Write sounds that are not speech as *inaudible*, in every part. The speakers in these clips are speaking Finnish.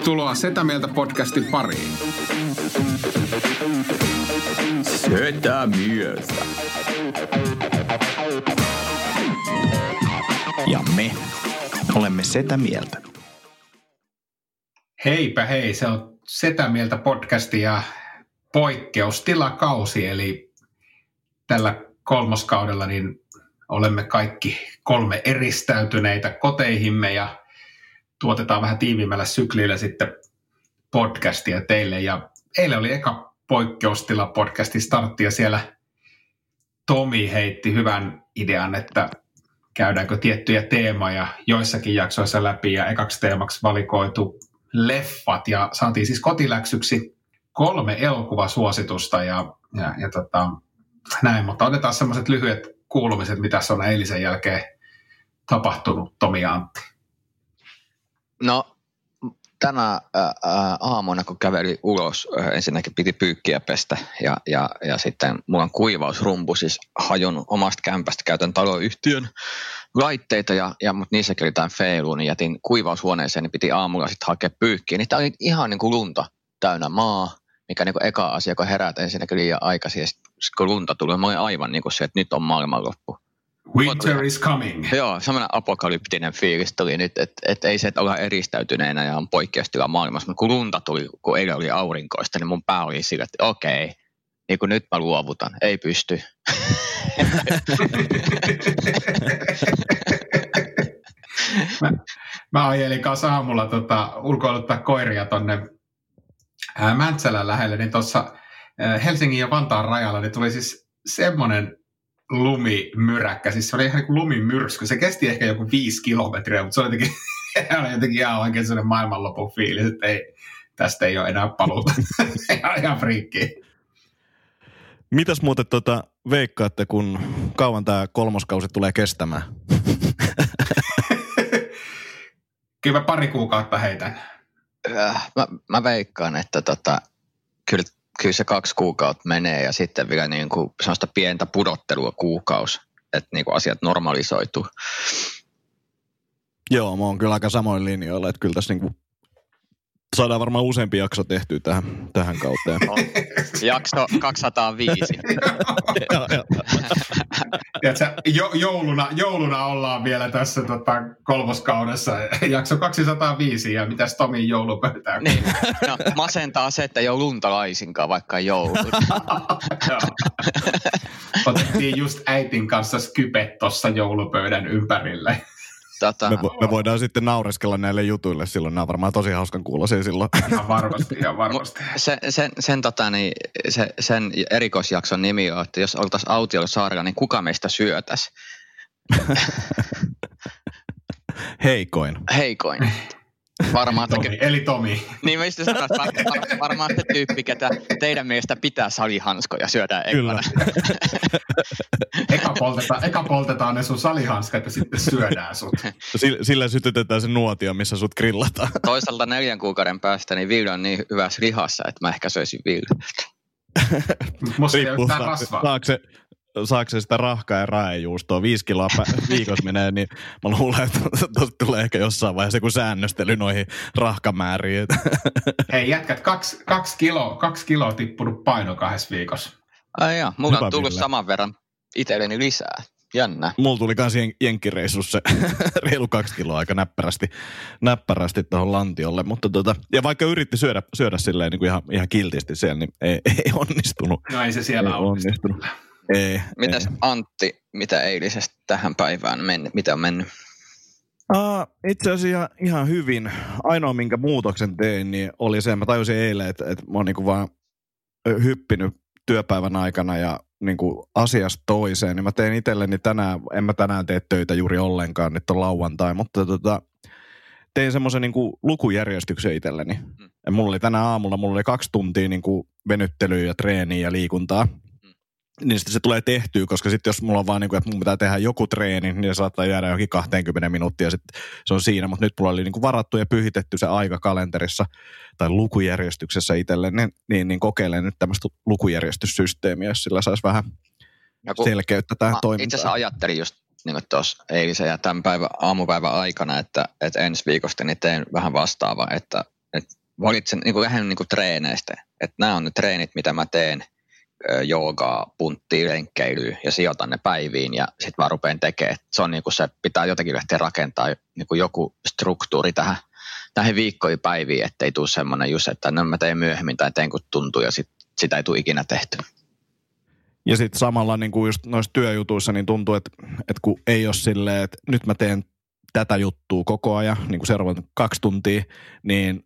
Tervetuloa Setä Mieltä podcastin pariin. Setä Mieltä. Ja me olemme Setä Mieltä. Heipä hei, se on Setä Mieltä podcasti ja poikkeustilakausi, eli tällä kolmoskaudella niin olemme kaikki kolme eristäytyneitä koteihimme ja tuotetaan vähän tiivimmällä syklillä sitten podcastia teille. Ja eilen oli eka poikkeustila podcasti startti ja siellä Tomi heitti hyvän idean, että käydäänkö tiettyjä teemoja joissakin jaksoissa läpi ja ekaksi teemaksi valikoitu leffat ja saatiin siis kotiläksyksi kolme elokuvasuositusta ja, ja, ja tota, näin, mutta otetaan semmoiset lyhyet kuulumiset, mitä on eilisen jälkeen tapahtunut, Tomi Antti. No tänä aamuna, kun käveli ulos, ensinnäkin piti pyykkiä pestä ja, ja, ja sitten mulla on kuivausrumpu siis hajonnut omasta kämpästä, käytän taloyhtiön laitteita, ja, ja, mutta niissä oli jotain feiluun, niin jätin kuivaushuoneeseen, niin piti aamulla sitten hakea pyykkiä. Niin tämä oli ihan niin kuin lunta täynnä maa, mikä niin kuin eka asia, kun herät ensinnäkin liian aikaisin, ja kun lunta tuli, mä olin aivan niin kuin se, että nyt on maailmanloppu. Winter is coming. Joo, semmoinen apokalyptinen fiilis tuli nyt, että et ei se, että ollaan eristäytyneenä ja on poikkeustila maailmassa, mutta kun lunta tuli, kun eilen oli aurinkoista, niin mun pää oli sillä, että okei, niin kuin nyt mä luovutan, ei pysty. *laughs* mä, mä ajelin kanssa aamulla tota, ulkoiluttaa koiria tonne ää, Mäntsälän lähelle, niin tuossa Helsingin ja Vantaan rajalla niin tuli siis semmoinen lumimyräkkä, siis se oli ihan niin kuin lumimyrsky. Se kesti ehkä joku viisi kilometriä, mutta se oli jotenkin, *laughs* oli jotenkin ihan oikein sellainen maailmanlopun fiilis, että ei, tästä ei ole enää paluuta. *laughs* ihan, ihan friikki. Mitäs muuten tota, veikkaatte, kun kauan tämä kolmoskausi tulee kestämään? *laughs* Kyllä mä pari kuukautta heitän. Äh, mä, mä veikkaan, että tota, kyllä kyllä se kaksi kuukautta menee ja sitten vielä niin kuin sellaista pientä pudottelua kuukausi, että niin kuin asiat normalisoituu. Joo, mä oon kyllä aika samoin linjoilla, että kyllä tässä niin kuin saadaan varmaan useampi jakso tehty tähän, tähän kauteen. *laughs* No, jakso 205. *laughs* Tiedätkö, jo, jouluna, jouluna ollaan vielä tässä tota, kolmoskaudessa. Jakso 205 ja mitäs Tomin joulupöytää? Niin. No, masentaa se, että ei ole lunta laisinkaan, vaikka joulu. *laughs* Otettiin just äitin kanssa skypet tuossa joulupöydän ympärille. Tota, me, me voidaan sitten naureskella näille jutuille silloin. Nämä on varmaan tosi hauskan kuulosia silloin. *laughs* Ihan varmasti, ihan varmasti. Sen, sen, sen, tota, niin, se, sen erikoisjakson nimi on, että jos oltaisiin autiolla saarella, niin kuka meistä syötäisi? *laughs* Heikoin. Heikoin. *laughs* Varmaan Tomi, te... eli Tomi. *laughs* Niin mä just sanoin, että var, varmaan se tyyppi, ketä teidän mielestä pitää salihanskoja syödä Kyllä. *laughs* eka, poltetaan, eka poltetaan ne sun salihanskat ja sitten syödään sut. *laughs* Sillä, sillä sytytetään se nuotio, missä sut grillataan. Toisaalta neljän kuukauden päästä niin Ville on niin hyvässä lihassa, että mä ehkä söisin Ville. Musta ei ole rasvaa. Saako se, saako se sitä rahkaa ja raejuustoa viisi kiloa *laughs* viikossa menee, niin mä luulen, että tuosta tulee ehkä jossain vaiheessa joku säännöstely noihin rahkamääriin. *laughs* Hei jätkät, kaksi, kaksi, kiloa, kaksi kiloa tippunut paino kahdessa viikossa. Ai joo, mulla Hyvä on tullut Ville. saman verran itselleni lisää. Jännä. Mulla tuli kans jen- jenkkireissussa *laughs* reilu kaksi kiloa aika näppärästi, näppärästi tuohon lantiolle. Mutta tota, ja vaikka yritti syödä, syödä silleen niin kuin ihan, ihan kiltisti siellä, niin ei, ei onnistunut. No ei se siellä ei onnistunut. onnistunut. Ei, Mitäs ei. Antti, mitä eilisestä tähän päivään mennyt, mitä on mennyt? Uh, itse asiassa ihan hyvin. Ainoa, minkä muutoksen tein, niin oli se, mä tajusin eilen, että, että mä oon niin vaan hyppinyt työpäivän aikana ja niin kuin asiasta toiseen, niin mä tein itselleni tänään, en mä tänään tee töitä juuri ollenkaan, nyt on lauantai, mutta tota, tein semmoisen niin lukujärjestyksen itselleni. Ja mulla oli tänä aamulla, mulla oli kaksi tuntia niin kuin venyttelyä ja treeniä ja liikuntaa niin sitten se tulee tehtyä, koska sitten jos mulla on vaan niin kuin, että mun pitää tehdä joku treeni, niin se saattaa jäädä johonkin 20 minuuttia ja sitten se on siinä. Mutta nyt mulla oli niin kuin varattu ja pyhitetty se aika kalenterissa tai lukujärjestyksessä itselle, niin, niin, niin kokeilen nyt tämmöistä lukujärjestyssysteemiä, jos sillä saisi vähän selkeyttä tähän toimintaan. Itse asiassa ajattelin just niin tuossa eilisen ja tämän päivän aamupäivän aikana, että, että ensi viikosta niin teen vähän vastaava, että että valitsen niin kuin lähden niin kuin treeneistä. Että nämä on ne treenit, mitä mä teen joogaa, punttia, lenkkeilyä ja sijoitan ne päiviin ja sitten vaan rupean tekemään. Se on niin kuin se, pitää jotenkin lähteä rakentaa niin kuin joku struktuuri tähän, näihin viikkoihin päiviin, ettei tule semmoinen just, että no mä teen myöhemmin tai teen kun tuntuu ja sit, sitä ei tule ikinä tehty. Ja sitten samalla niin kuin just noissa työjutuissa niin tuntuu, että, että kun ei ole silleen, että nyt mä teen tätä juttua koko ajan, niin kuin seuraavat kaksi tuntia, niin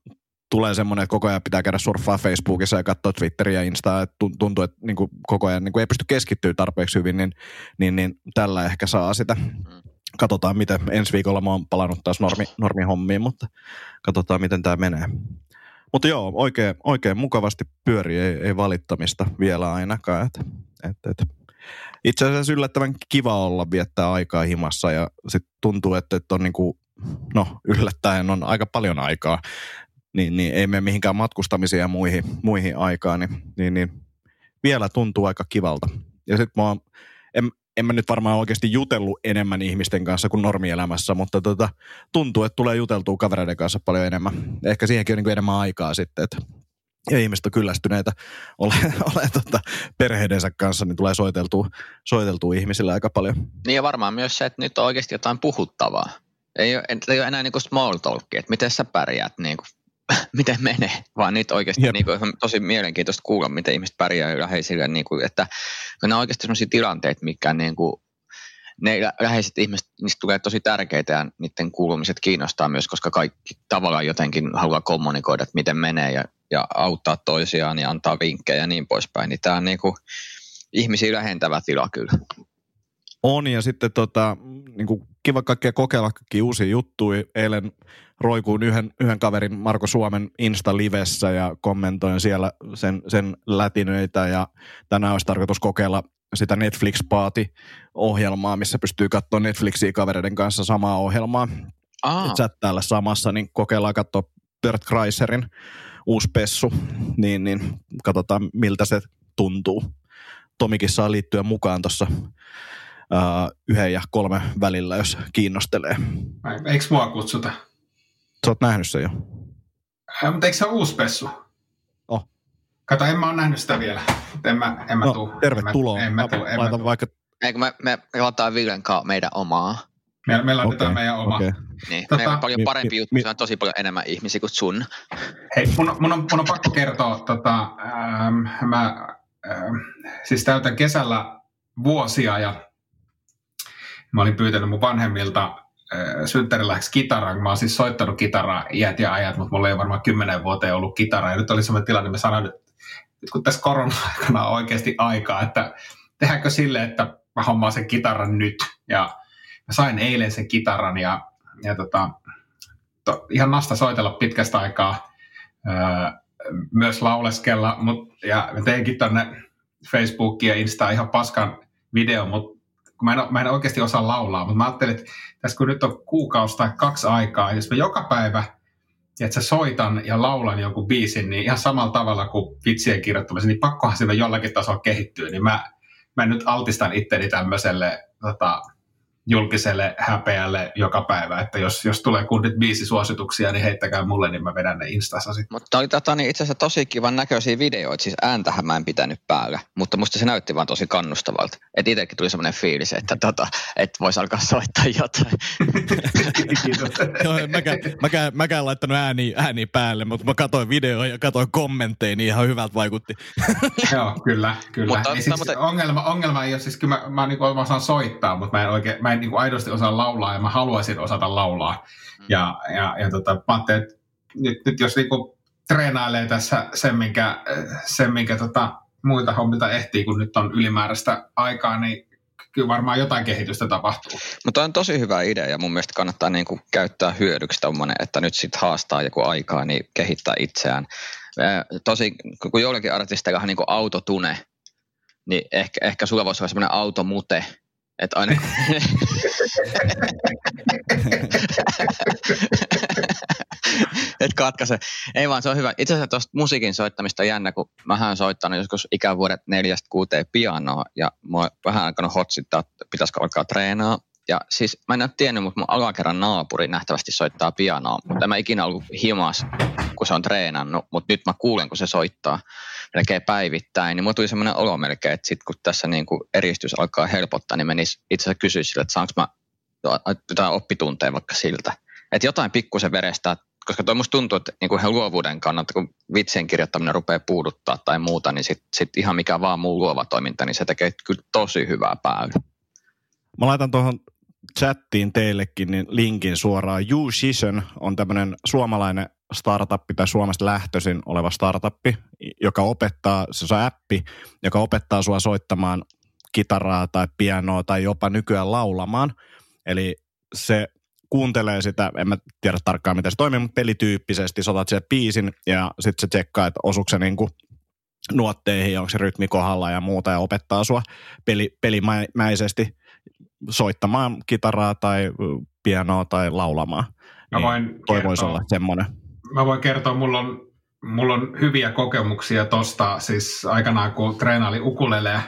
tulee semmoinen, että koko ajan pitää käydä surffaa Facebookissa ja katsoa Twitteriä ja Instaa, että tuntuu, että niin kuin koko ajan niin kuin ei pysty keskittyä tarpeeksi hyvin, niin, niin, niin tällä ehkä saa sitä. Katsotaan, miten ensi viikolla mä oon palannut taas normi, normihommiin, mutta katsotaan, miten tämä menee. Mutta joo, oikein, oikein mukavasti pyörii, ei, ei valittamista vielä ainakaan. Et, et, et. Itse asiassa yllättävän kiva olla viettää aikaa himassa ja sitten tuntuu, että, että on niinku, no yllättäen on aika paljon aikaa niin, niin ei mene mihinkään matkustamisiin ja muihin, muihin aikaan, niin, niin, niin vielä tuntuu aika kivalta. Ja sitten mä oon, en, en mä nyt varmaan oikeasti jutellut enemmän ihmisten kanssa kuin normielämässä, mutta tota, tuntuu, että tulee juteltua kavereiden kanssa paljon enemmän. Ehkä siihenkin on niin enemmän aikaa sitten, että ja ihmiset on kyllästyneitä *laughs* ole, ole tota, perheidensä kanssa, niin tulee soiteltua, soiteltua ihmisille aika paljon. Niin ja varmaan myös se, että nyt on oikeasti jotain puhuttavaa. Ei ole, ei ole enää niin kuin small talkia, että miten sä pärjäät niin kuin *laughs* miten menee, vaan nyt oikeasti niin kuin, tosi mielenkiintoista kuulla, miten ihmiset pärjää läheisille, niin kuin, että kun nämä on oikeasti sellaisia tilanteita, mikä niin kuin, ne läheiset ihmiset, niistä tulee tosi tärkeitä ja niiden kuulumiset kiinnostaa myös, koska kaikki tavallaan jotenkin haluaa kommunikoida, että miten menee ja, ja auttaa toisiaan ja antaa vinkkejä ja niin poispäin. Niin tämä on niin kuin ihmisiä lähentävä tila kyllä. On ja sitten tota, niin kuin kiva kaikkea kokeilla kaikki uusia juttuja. Eilen roikuun yhden, yhden kaverin Marko Suomen Insta-livessä ja kommentoin siellä sen, sen lätinöitä ja tänään olisi tarkoitus kokeilla sitä Netflix-paati-ohjelmaa, missä pystyy katsoa Netflixiä kavereiden kanssa samaa ohjelmaa. Ah. Chat täällä samassa, niin kokeillaan katsoa Bert Kreiserin uusi pessu, niin, niin katsotaan miltä se tuntuu. Tomikin saa liittyä mukaan tuossa uh, yhden ja kolme välillä, jos kiinnostelee. Eikö mua kutsuta? Sä oot nähnyt sen jo. Äh, mutta eikö se ole uusi pessu? Oh. Kato, en mä ole nähnyt sitä vielä. En mä, en mä no, tuu. Tervetuloa. En mä, en mä, en mä tuu. vaikka... Eikö me, me laitetaan Villen kanssa meidän omaa? Me, me laitetaan okay, meidän oma. Okay. Niin, tota, meillä on paljon parempi mi, juttu, mi, se on tosi paljon enemmän ihmisiä kuin sun. Hei, mun, mun, on, mun on pakko kertoa, tota, ähm, mä ähm, siis täytän kesällä vuosia ja mä olin pyytänyt mun vanhemmilta synttäriläksi kitaran. Mä oon siis soittanut kitaraa iät ja ajat, mutta mulla ei varmaan kymmenen vuoteen ollut kitaraa. Ja nyt oli sellainen tilanne, mä sanoin, että nyt kun tässä korona-aikana on oikeasti aikaa, että tehdäänkö sille, että mä hommaan sen kitaran nyt. Ja mä sain eilen sen kitaran ja, ja tota, to, ihan nasta soitella pitkästä aikaa, öö, myös lauleskella. Mut, ja mä teinkin tonne Facebookiin ja Instaan ihan paskan video, mutta kun mä en, mä en oikeasti osaa laulaa, mutta mä ajattelin, että tässä kun nyt on kuukausi tai kaksi aikaa, jos mä joka päivä että sä soitan ja laulan jonkun biisin, niin ihan samalla tavalla kuin vitsien kirjoittamisen, niin pakkohan se jollakin tasolla kehittyy, niin mä, mä nyt altistan itteni tämmöiselle tota, julkiselle häpeälle joka päivä, että jos, jos tulee kundit suosituksia, niin heittäkää mulle, niin mä vedän ne Instassa sitten. Mutta oli tota, niin itse asiassa tosi kivan näköisiä videoita, siis ääntähän mä en pitänyt päällä, mutta musta se näytti vaan tosi kannustavalta. Että itsekin tuli semmoinen fiilis, että, tota, että voisi alkaa soittaa jotain. *laughs* Joo, mäkään, mäkään, mäkään laittanut ääni, ääni päälle, mutta mä katsoin videoja ja katsoin kommentteja, niin ihan hyvältä vaikutti. *laughs* Joo, kyllä, kyllä. Mutta, siis mutta, ongelma, ongelma ei ole, siis kyllä mä, mä, niin kuin, mä osaan soittaa, mutta mä en oikein, mä en niin kuin aidosti osaa laulaa ja mä haluaisin osata laulaa. Mm. Ja, ja, ja tota, mä ajattelin, että nyt, nyt jos niin kuin treenailee tässä sen, minkä, sen, minkä tota, muita hommilta ehtii, kun nyt on ylimääräistä aikaa, niin kyllä varmaan jotain kehitystä tapahtuu. Mutta on tosi hyvä idea ja mun mielestä kannattaa niin kuin käyttää hyödyksi tommonen, että nyt sitten haastaa joku aikaa, niin kehittää itseään. Tosi, kun joillekin artisteilla on niin autotune, niin ehkä, ehkä sulla voisi olla semmoinen automute, että aina Et katkaise. Ei vaan, se on hyvä. Itse asiassa tuosta musiikin soittamista on jännä, kun mä oon soittanut joskus ikävuodet neljästä kuuteen pianoa ja mä oon vähän alkanut hotsittaa, että pitäisikö alkaa treenaa. Ja siis mä en ole tiennyt, mutta mun alakerran naapuri nähtävästi soittaa pianoa, mutta mä ikinä ollut himas, kun se on treenannut, mutta nyt mä kuulen, kun se soittaa melkein päivittäin, niin mulla tuli semmoinen olo melkein, että sit kun tässä niin kuin eristys alkaa helpottaa, niin menis itse asiassa kysyä sille, että saanko mä jotain oppitunteja vaikka siltä. Että jotain pikkusen verestä, koska toi musta tuntuu, että niin kuin ihan luovuuden kannalta, kun vitsien kirjoittaminen rupeaa puuduttaa tai muuta, niin sitten sit ihan mikä vaan muu luova toiminta, niin se tekee kyllä tosi hyvää päällä. Mä laitan tuohon chattiin teillekin niin linkin suoraan. YouShition on tämmöinen suomalainen startuppi tai Suomesta lähtöisin oleva startuppi, joka opettaa, se on appi, joka opettaa sua soittamaan kitaraa tai pianoa tai jopa nykyään laulamaan. Eli se kuuntelee sitä, en mä tiedä tarkkaan miten se toimii, mutta pelityyppisesti sotat sieltä biisin ja sitten se tsekkaa, että osuuko se niinku nuotteihin, onko se rytmi kohdalla ja muuta ja opettaa sua peli, pelimäisesti soittamaan kitaraa tai pianoa tai laulamaan. Mä niin voin toi kertoa, voisi olla semmoinen. Mä voin kertoa, mulla on, mulla on hyviä kokemuksia tosta, siis aikanaan kun treenaali ukuleleja,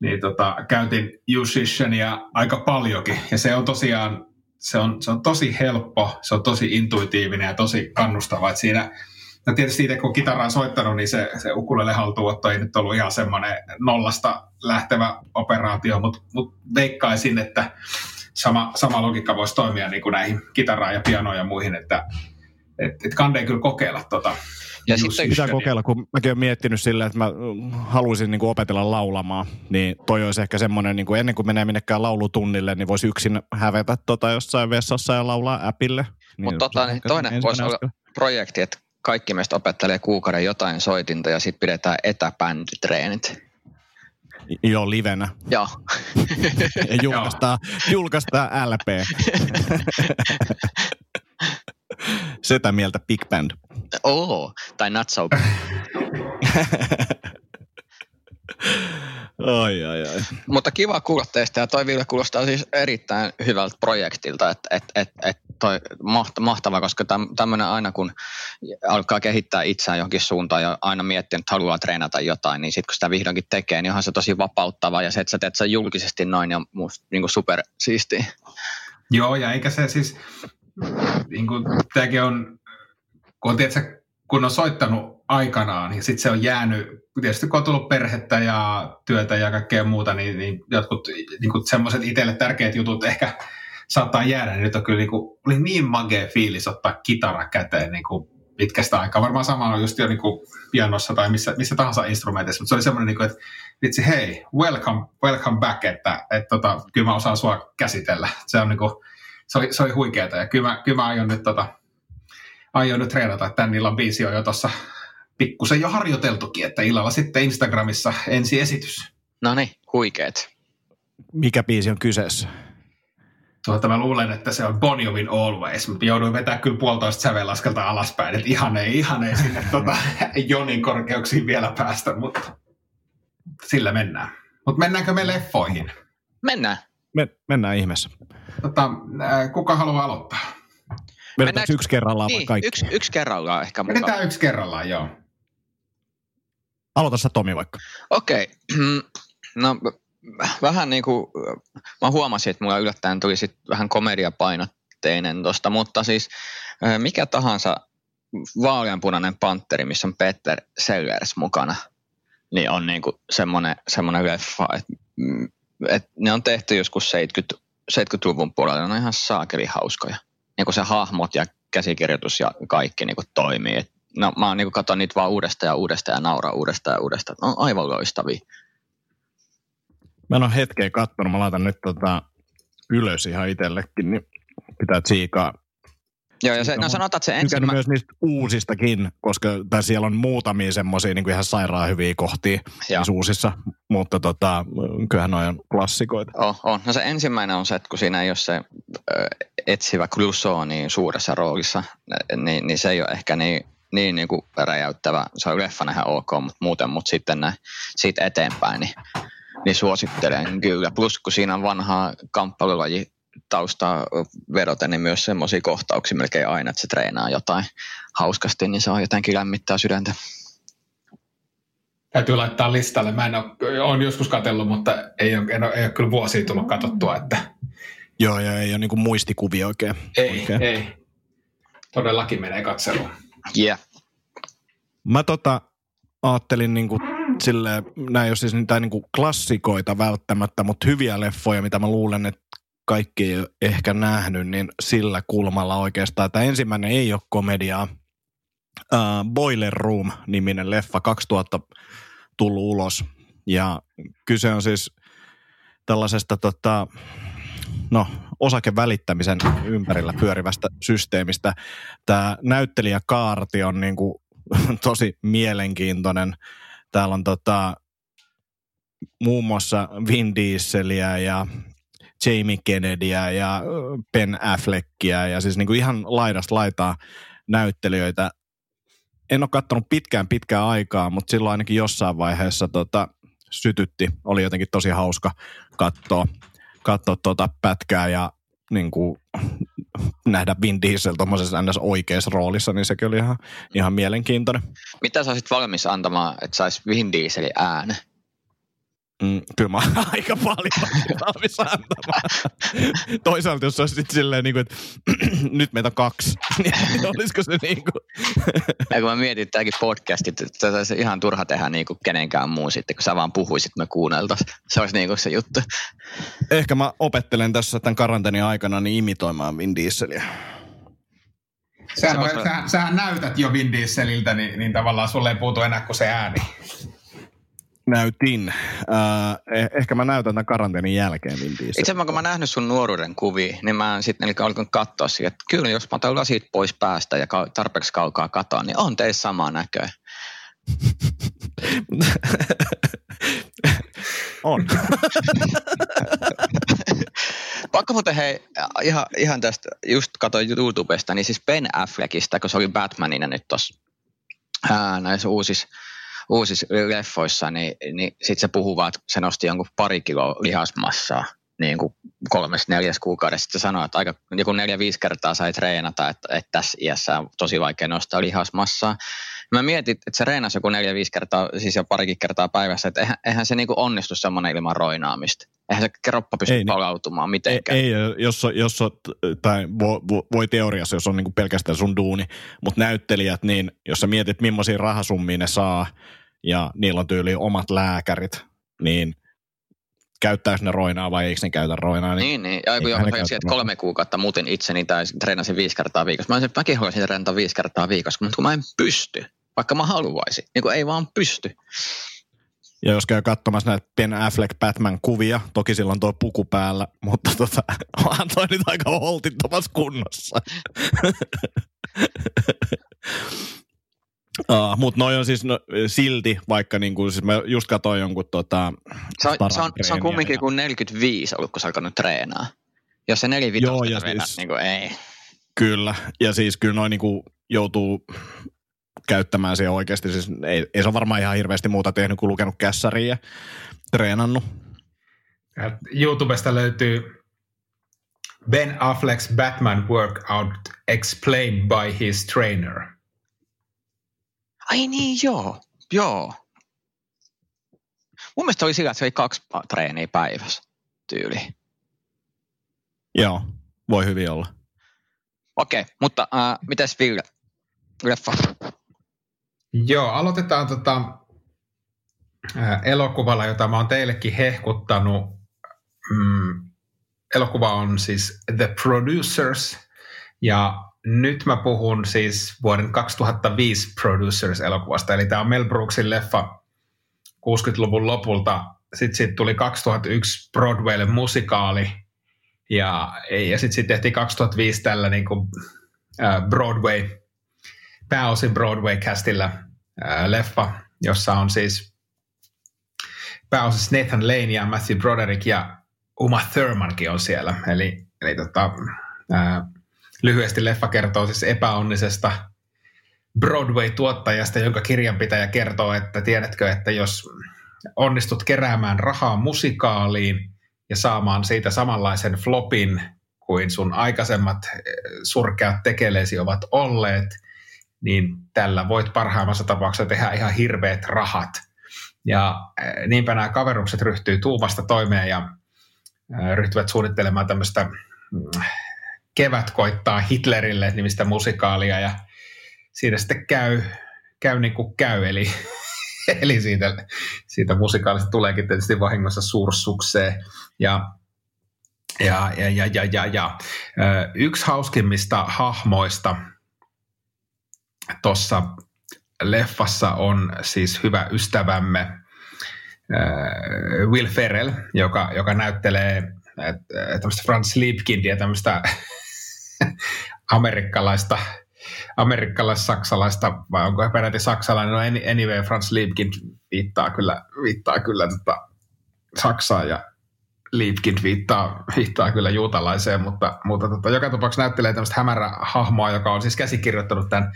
niin tota, käytin Usishania aika paljonkin. Ja se on tosiaan, se on, se on tosi helppo, se on tosi intuitiivinen ja tosi kannustava. että siinä No tietysti itse kun kitaraa on soittanut, niin se, se ukulele haltuunotto ei nyt ollut ihan semmoinen nollasta lähtevä operaatio, mutta mut veikkaisin, että sama, sama logiikka voisi toimia niin kuin näihin kitaraan ja pianoon ja muihin, että et, et kandee kyllä kokeilla tota. Ja sitten pitää kokeilla, kun mäkin olen miettinyt sillä, että mä haluaisin niin kuin opetella laulamaan, niin toi olisi ehkä semmoinen, niin kuin ennen kuin menee minnekään laulutunnille, niin voisi yksin hävetä tota jossain vessassa ja laulaa appille. Niin Mutta tota, niin toinen voisi olla projekti, että kaikki meistä opettelee kuukauden jotain soitinta ja sitten pidetään etäbänditreenit. Joo, livenä. Joo. ja julkaistaan, julkaistaan LP. Setä mieltä Big Band. Oo, tai Not So Ai, ai, ai. Mutta kiva kuulla teistä ja toi Ville kuulostaa siis erittäin hyvältä projektilta, että et, et, et toi mahtava, koska tämmöinen aina kun alkaa kehittää itseään johonkin suuntaan ja aina miettii, että haluaa treenata jotain, niin sitten kun sitä vihdoinkin tekee, niin onhan se tosi vapauttava ja se, että sä teet sen julkisesti noin, ja musta niin super. Joo, ja eikä se siis, niin kuin, tämäkin on, kun on, tiedätkö, kun on soittanut aikanaan ja sitten se on jäänyt, tietysti kun on tullut perhettä ja työtä ja kaikkea muuta, niin, niin jotkut niin semmoiset itselle tärkeät jutut ehkä saattaa jäädä, niin nyt on kyllä niin kuin, oli niin magea fiilis ottaa kitara käteen niin kuin pitkästä aikaa. Varmaan sama on just jo niin kuin pianossa tai missä, missä tahansa instrumentissa, mutta se oli semmoinen, niin kuin, että vitsi, hei, welcome, welcome back, että, että tota, kyllä mä osaan sua käsitellä. Se, on niin kuin, se, oli, se oli huikeeta ja kyllä mä, kyllä mä aion nyt tota, aion nyt treenata, että tämän illan biisi on jo tuossa pikkusen jo harjoiteltukin, että illalla sitten Instagramissa ensi esitys. No niin, huikeet. Mikä biisi on kyseessä? Tuota, mä luulen, että se on Bon Jovin Always, mutta jouduin vetää kyllä puolitoista sävelaskelta alaspäin, että ihan ei, ihan ei sinne tuota, *laughs* Jonin korkeuksiin vielä päästä, mutta sillä mennään. Mutta mennäänkö me leffoihin? Mennään. Me, mennään ihmeessä. Tota, kuka haluaa aloittaa? Vedetäänkö yksi kerrallaan niin, vai kaikki? Yksi, yksi kerrallaan ehkä mukaan. Vedetään yksi kerrallaan, joo. Aloita sä Tomi vaikka. Okei. Okay. *clears throat* No vähän niin kuin, mä huomasin, että mulla yllättäen tuli sit vähän komediapainotteinen tosta, mutta siis mikä tahansa vaaleanpunainen panteri, missä on Peter Sellers mukana, niin on niin kuin semmoinen, semmoinen leffa, että, mm, että ne on tehty joskus 70, 70-luvun puolella, ne on ihan saakeli hauskoja niin kuin se hahmot ja käsikirjoitus ja kaikki niin kuin toimii. Et, no, mä niin katson niitä vaan uudestaan ja uudestaan ja nauraa uudestaan ja uudestaan. Ne on aivan loistavia. Mä en ole hetkeä katsonut, mä laitan nyt tota ylös ihan itsellekin, niin pitää tsiikaa Joo, ja se, no, no sanotaan, että se ensimmäinen... myös niistä uusistakin, koska tai siellä on muutamia semmoisia niin ihan sairaan hyviä kohtia niissä uusissa, mutta tota, kyllähän noin on klassikoita. Oh, on. No se ensimmäinen on se, että kun siinä ei ole se ö, etsivä Clouseau niin suuressa roolissa, niin, niin se ei ole ehkä niin, niin, niin kuin räjäyttävä. Se on leffana ihan ok, mutta muuten, mutta sitten näin, siitä eteenpäin, niin, niin suosittelen kyllä. Plus kun siinä on vanhaa kamppailulaji taustaa vedoten, niin myös semmoisia kohtauksia melkein aina, että se treenaa jotain hauskasti, niin se on jotenkin lämmittää sydäntä. Täytyy laittaa listalle. Mä en ole, olen joskus katsellut, mutta ei ole, en ole, ei ole kyllä vuosia tullut katsottua, että Joo, ja ei ole niin muistikuvia oikein. Ei, oikein. ei. Todellakin menee katseluun. Yeah. Mä tota, ajattelin niin kuin sille, nämä ei ole siis niitä niin klassikoita välttämättä, mutta hyviä leffoja, mitä mä luulen, että kaikki ei ole ehkä nähnyt, niin sillä kulmalla oikeastaan. Tämä ensimmäinen ei ole komediaa. Uh, Boiler Room-niminen leffa, 2000 tullut ulos. Ja kyse on siis tällaisesta tota, no, osakevälittämisen ympärillä pyörivästä systeemistä. Tämä näyttelijäkaarti on niin kuin *laughs* tosi mielenkiintoinen. Täällä on tota, muun muassa Vin Dieseliä ja Jamie Kennedyä ja Ben Affleckia ja siis niin kuin ihan laidasta laitaa näyttelijöitä. En ole katsonut pitkään pitkään aikaa, mutta silloin ainakin jossain vaiheessa tota, sytytti. Oli jotenkin tosi hauska katsoa, katsoa tuota pätkää ja niin kuin, nähdä Vin Diesel tuommoisessa ns. oikeassa roolissa, niin sekin oli ihan, ihan mielenkiintoinen. Mitä sä olisit valmis antamaan, että saisi Vin Dieselin äänen? Mm, kyllä mä *laughs* aika paljon valmis antamaan. Toisaalta jos olisi sitten silleen, niin kuin, että *clears throat* nyt meitä on kaksi, *laughs* niin olisiko se niin kuin... ja kun mä mietin tämäkin podcastit, että olisi ihan turha tehdä niin kuin kenenkään muun sitten, kun sä vaan puhuisit, me kuunneltaisiin. Se olisi niin kuin se juttu. Ehkä mä opettelen tässä tämän karanteenin aikana niin imitoimaan Vin Dieseliä. Sähän, se sähän, sähän näytät jo Vin Dieseliltä, niin, niin tavallaan sulle ei puutu enää kuin se ääni näytin. Äh, ehkä mä näytän tämän karanteenin jälkeen Vin Diesel. Itse kun mä nähnyt sun nuoruuden kuvia, niin mä sitten eli alkanut katsoa siihen, että kyllä jos mä otan lasit pois päästä ja tarpeeksi kaukaa katoa, niin on teissä sama näköä. *laughs* on. *laughs* Pakko muuten hei, ihan, ihan tästä, just katsoin YouTubesta, niin siis Ben Affleckista, kun se oli Batmanina nyt tuossa näissä uusissa uusissa leffoissa, niin, niin sitten se puhuu vaan, että se nosti jonkun pari kiloa lihasmassaa niin kuin kolmes, neljäs kuukaudessa. Sitten sanoi, että aika joku neljä-viisi kertaa sai treenata, että, että tässä iässä on tosi vaikea nostaa lihasmassaa. Mä mietin, että se reenasi joku neljä-viisi kertaa, siis jo parikin kertaa päivässä, että eihän, eihän se niinku onnistu semmoinen ilman roinaamista. Eihän se kroppa pysty ei, palautumaan mitenkään. Ei, ei jos, jos tai voi, voi teoriassa, jos on niinku pelkästään sun duuni, mutta näyttelijät, niin jos sä mietit, millaisia rahasummia ne saa, ja niillä on tyyli omat lääkärit, niin käyttääkö ne roinaa vai eikö ne käytä roinaa? Niin, niin. niin. Ja kun joku että kolme kuukautta muuten itseni tai treenasin viisi kertaa viikossa. Mä olisin, mäkin haluaisin treenata viisi kertaa viikossa, mutta kun mä en pysty, vaikka mä haluaisin, niin kun ei vaan pysty. Ja jos käy katsomassa näitä Ben Affleck Batman-kuvia, toki silloin tuo puku päällä, mutta tota, *laughs* onhan toi nyt aika holtittomassa kunnossa. *laughs* Uh, Mutta noin on siis no, silti, vaikka niin kuin, siis mä just katsoin jonkun tota, se on, se on, se on kumminkin ja... kuin 45 ollut, kun sä alkanut treenaa. Jos se 45 Joo, ja vedät, siis, niin kuin ei. Kyllä, ja siis kyllä noin niin kuin joutuu käyttämään siihen oikeasti. Siis ei, ei se ole varmaan ihan hirveästi muuta tehnyt kuin lukenut kässäriä ja treenannut. YouTubesta löytyy Ben Affleck's Batman Workout Explained by his trainer – Ai niin, joo. Joo. Mun mielestä oli sillä, että se oli kaksi treeniä päivässä tyyli. Joo, voi hyvin olla. Okei, okay, mutta äh, mitäs Ville? Leffa. Joo, aloitetaan tota, äh, elokuvalla, jota mä oon teillekin hehkuttanut. Mm, elokuva on siis The Producers, ja nyt mä puhun siis vuoden 2005 Producers-elokuvasta, eli tämä on Mel Brooksin leffa 60-luvun lopulta. Sitten siitä tuli 2001 Broadwaylle musikaali, ja, ja sitten sit tehtiin 2005 tällä niin kuin, äh, Broadway, pääosin Broadway-castilla äh, leffa, jossa on siis pääosassa Nathan Lane ja Matthew Broderick ja Uma Thurmankin on siellä. Eli, eli tota, äh, Lyhyesti leffa kertoo siis epäonnisesta Broadway-tuottajasta, jonka kirjanpitäjä kertoo, että tiedätkö, että jos onnistut keräämään rahaa musikaaliin ja saamaan siitä samanlaisen flopin kuin sun aikaisemmat surkeat tekeleesi ovat olleet, niin tällä voit parhaimmassa tapauksessa tehdä ihan hirveät rahat. Ja niinpä nämä kaverukset ryhtyy tuumasta toimeen ja ryhtyvät suunnittelemaan tämmöistä mm, Kevät koittaa Hitlerille nimistä musikaalia ja siinä sitten käy, käy niin kuin käy, eli, *laughs* eli siitä, siitä musikaalista tuleekin tietysti vahingossa suursukseen. Ja ja, ja, ja, ja, ja, ja. Yksi hauskimmista hahmoista tuossa leffassa on siis hyvä ystävämme Will Ferrell, joka, joka näyttelee tämmöistä Franz Liebkindia, tämmöistä *laughs* amerikkalaista, amerikkalais-saksalaista, vai onko peräti saksalainen, no anyway, Franz Liebkind viittaa kyllä, viittaa kyllä tota Saksaan ja Liebkind viittaa, viittaa kyllä juutalaiseen, mutta, mutta tota, joka tapauksessa näyttelee tämmöistä hämärä hahmoa, joka on siis käsikirjoittanut tämän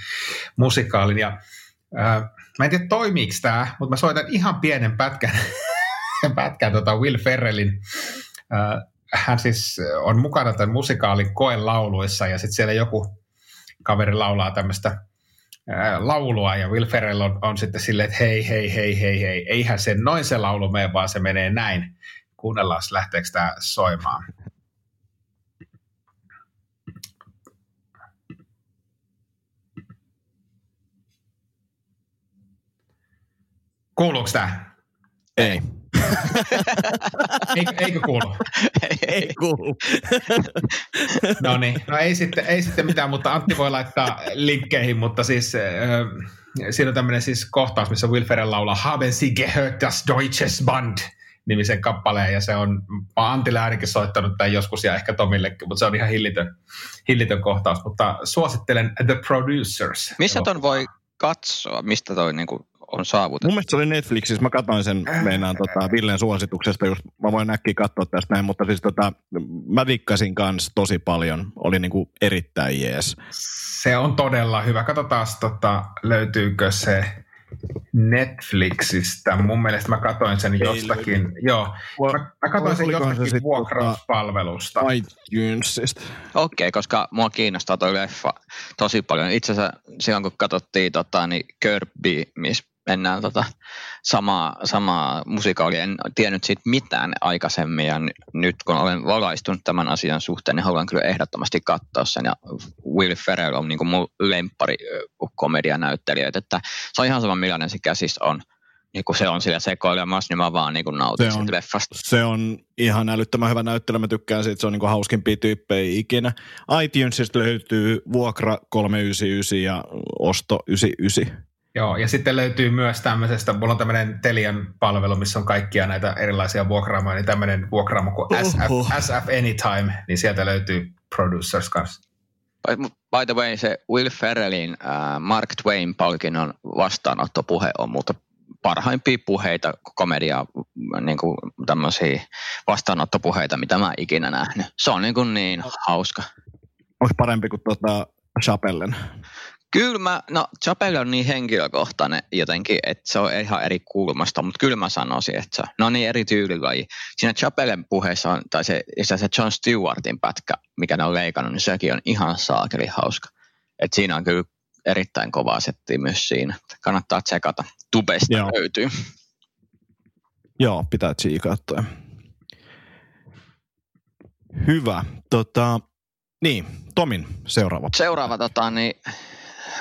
musikaalin. Ja, ää, mä en tiedä toimiiko tämä, mutta mä soitan ihan pienen pätkän, *laughs* pätkän tota Will Ferrellin. Ää, hän siis on mukana tämän musikaalin koelauluissa ja sitten siellä joku kaveri laulaa tämmöistä laulua ja Will Ferrell on, on sitten silleen, että hei, hei, hei, hei, hei, eihän se noin se laulu mene, vaan se menee näin. Kuunnellaan, lähteekö tämä soimaan. Kuuluuko tämä? Ei. Eikö, eikö kuulu? Ei, ei kuulu. no niin, no ei sitten, ei sitten mitään, mutta Antti voi laittaa linkkeihin, mutta siis äh, siinä on tämmöinen siis kohtaus, missä Will Ferrell laulaa Haben Sie gehört das Deutsches Band nimisen kappaleen, ja se on, Antille ainakin soittanut tämän joskus, ja ehkä Tomillekin, mutta se on ihan hillitön, hillitön kohtaus, mutta suosittelen The Producers. Missä ton voi katsoa, mistä toi niinku on saavutettu. Mun mielestä se oli Netflixissä, mä katsoin sen meinaan tota, Villen suosituksesta, just mä voin näkkiä katsoa tästä näin, mutta siis tota, mä vikkasin kanssa tosi paljon, oli niinku erittäin jees. Se on todella hyvä. Katsotaan, tota, löytyykö se Netflixistä. Mun mielestä mä katsoin sen jostakin, Ei, joo, mä, mä katsoin sen jostakin se vuokrauspalvelusta. iTunesista. Okei, okay, koska mua kiinnostaa toi leffa tosi paljon. Itse asiassa silloin kun katsottiin tota, niin Kirby, missä mennään tota, samaa, samaa musikaalia. En tiennyt siitä mitään aikaisemmin ja nyt kun olen valaistunut tämän asian suhteen, niin haluan kyllä ehdottomasti katsoa sen. Ja Will Ferrell on niin kuin mun lemppari komedianäyttelijöitä, että se on ihan sama millainen se käsis on. Niin kun se on sillä sekoilemassa, niin mä vaan niin nautin se on, leffasta. Se on ihan älyttömän hyvä näyttely. Mä tykkään siitä, se on niin hauskimpia tyyppejä ikinä. iTunesista löytyy Vuokra 399 ja Osto 99. Joo, ja sitten löytyy myös tämmöisestä, mulla on tämmöinen Telian palvelu, missä on kaikkia näitä erilaisia vuokraamoja, niin tämmöinen vuokraamo kuin SF, SF Anytime, niin sieltä löytyy Producers kanssa. By the way, se Will Ferrellin uh, Mark Twain-palkinnon vastaanottopuhe on muuta parhaimpia puheita, komedia, niin kuin tämmöisiä vastaanottopuheita, mitä mä ikinä nähnyt. Se on niin, kuin niin hauska. Onko parempi kuin tuota Chapellen? Kyllä mä, no Chapelle on niin henkilökohtainen jotenkin, että se on ihan eri kulmasta, mutta kyllä mä sanoisin, että se no niin eri tyylilaji. Siinä Chapellen puheessa on, tai se, se John Stewartin pätkä, mikä ne on leikannut, niin sekin on ihan saakeli hauska. Et siinä on kyllä erittäin kovaa settiä myös siinä. Kannattaa tsekata. Tubesta Joo. löytyy. Joo, pitää tsiikaa toi. Hyvä. Tota, niin, Tomin seuraava. Seuraava tota, niin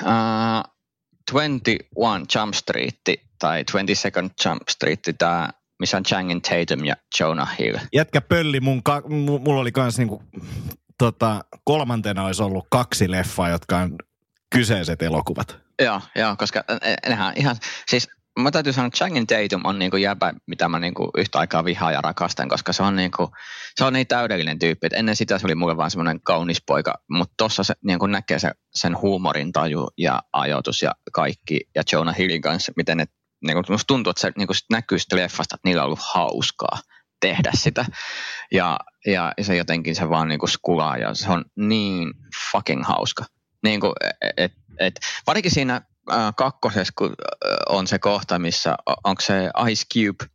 Uh, äh, 21 Jump Street tai 22nd Jump Street, tämä missä on Channing Tatum ja Jonah Hill. Jätkä pölli, mun ka- mulla oli kans niinku, tota, kolmantena olisi ollut kaksi leffaa, jotka on kyseiset elokuvat. Joo, joo koska nehän ihan, siis mä täytyy sanoa, että Channing Tatum on niinku jäbä, mitä mä niinku yhtä aikaa vihaan ja rakastan, koska se on, niinku, se on niin täydellinen tyyppi. Et ennen sitä se oli mulle vaan semmoinen kaunis poika, mutta tuossa se niinku näkee se, sen huumorin taju ja ajoitus ja kaikki. Ja Jonah Hillin kanssa, miten ne, niinku, musta tuntuu, että se niinku sit näkyy sitten leffasta, että niillä on ollut hauskaa tehdä sitä. Ja, ja se jotenkin se vaan niinku skulaa ja se on niin fucking hauska. Niin kuin, et, et, varsinkin siinä kakkosessa, kun äh, on se kohta, missä onko se Ice Cube,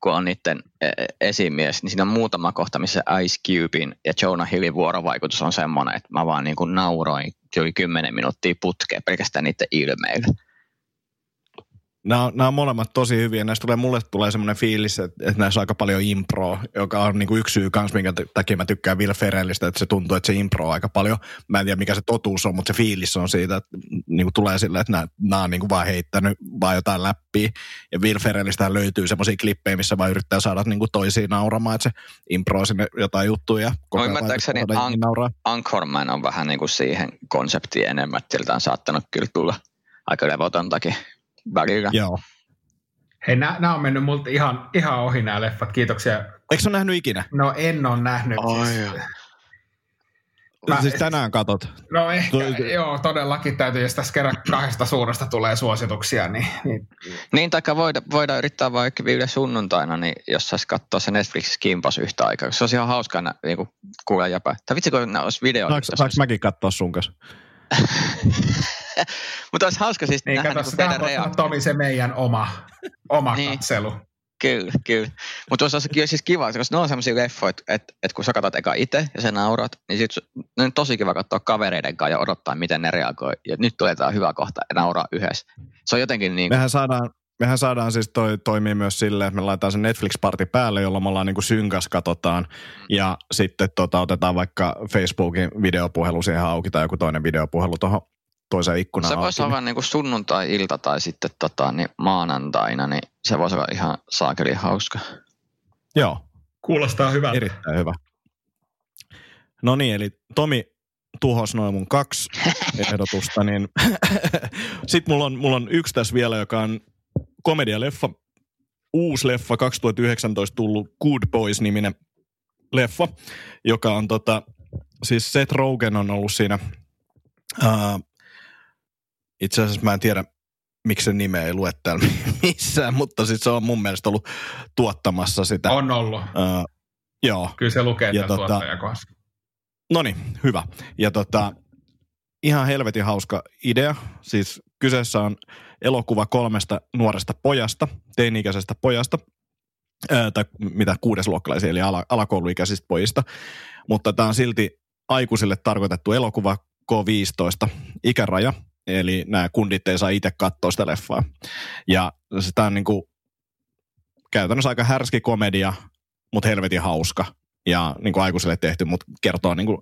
kun on niiden e, esimies, niin siinä on muutama kohta, missä Ice Cubein ja Jonah Hillin vuorovaikutus on semmoinen, että mä vaan niin kuin nauroin yli kymmenen minuuttia putkeen pelkästään niiden ilmeillä. Nämä on, nämä on molemmat tosi hyviä. Näistä tulee, mulle tulee semmoinen fiilis, että, että näissä on aika paljon impro, joka on niin kuin yksi syy kanssa, minkä takia mä tykkään Will Ferrellistä, että se tuntuu, että se impro on aika paljon. Mä en tiedä, mikä se totuus on, mutta se fiilis on siitä, että niin kuin tulee silleen, että nämä, nämä on niin kuin vaan heittänyt vaan jotain läppiä. Ja Will Ferrellistä löytyy semmoisia klippejä, missä vaan yrittää saada niin kuin toisiin nauramaan, että se impro sinne jotain juttuja. No ymmärtääkseni An- Anchorman on vähän niin kuin siihen konseptiin enemmän, että siltä on saattanut kyllä tulla aika levotontakin välillä. Joo. Hei, nämä on mennyt multa ihan, ihan ohi nämä leffat, kiitoksia. Eikö se ole nähnyt ikinä? No en ole nähnyt. Oh, siis. Mä, siis tänään katot. No ehkä, Toi, joo, todellakin täytyy, jos tässä kerran kahdesta suuresta tulee suosituksia. Niin, niin. niin taikka voida, voidaan yrittää vaikka viime sunnuntaina, niin jos saisi katsoa se Netflix Kimpas yhtä aikaa. Se olisi ihan hauskaa niin kuulla jäpä. Tai vitsi, kun ne olisi video. Saanko, saanko mäkin katsoa sun kanssa? *laughs* *laughs* Mutta olisi hauska siis niin, nähdä kato, niin teidän reaktio. Tomi se meidän oma, oma niin. katselu. Kyllä, kyllä. Mutta olisi olisi siis kiva, koska ne on sellaisia leffoja, että, että, että kun sä katsot eka itse ja sä naurat, niin sit ne on tosi kiva katsoa kavereiden kanssa ja odottaa, miten ne reagoi. Ja nyt tulee tämä hyvä kohta ja nauraa yhdessä. Se on jotenkin niin kuin... Mehän saadaan, mehän saadaan siis toi, toimii myös silleen, että me laitetaan se Netflix-parti päälle, jolloin me ollaan niin kuin synkäs katsotaan. Ja sitten tota, otetaan vaikka Facebookin videopuhelu siihen auki tai joku toinen videopuhelu tuohon toiseen ikkunaan Se voisi olla niin kuin sunnuntai-ilta tai sitten tota, niin maanantaina, niin se voisi olla ihan saakeli hauska. Joo. Kuulostaa hyvältä. Erittäin hyvä. No niin, eli Tomi tuhos noin mun kaksi *laughs* ehdotusta, niin *laughs* sitten mulla on, mulla on yksi tässä vielä, joka on komedialeffa, uusi leffa, 2019 tullut Good Boys-niminen leffa, joka on tota, siis Seth Rogen on ollut siinä uh, itse asiassa mä en tiedä, miksi se nime ei lue täällä *laughs* missään, mutta siis se on mun mielestä ollut tuottamassa sitä. On ollut. Uh, joo. Kyllä se lukee ja tota, tuottajakohdassa. No niin, hyvä. Ja tota, ihan helvetin hauska idea. Siis kyseessä on elokuva kolmesta nuoresta pojasta, teini-ikäisestä pojasta, ää, tai mitä kuudesluokkalaisia, eli ala, alakouluikäisistä pojista. Mutta tämä on silti aikuisille tarkoitettu elokuva K15 ikäraja, eli nämä kundit ei saa itse katsoa sitä leffaa. Ja sitä on niin kuin käytännössä aika härski komedia, mutta helvetin hauska ja niin kuin aikuisille tehty, mutta kertoo niin kuin,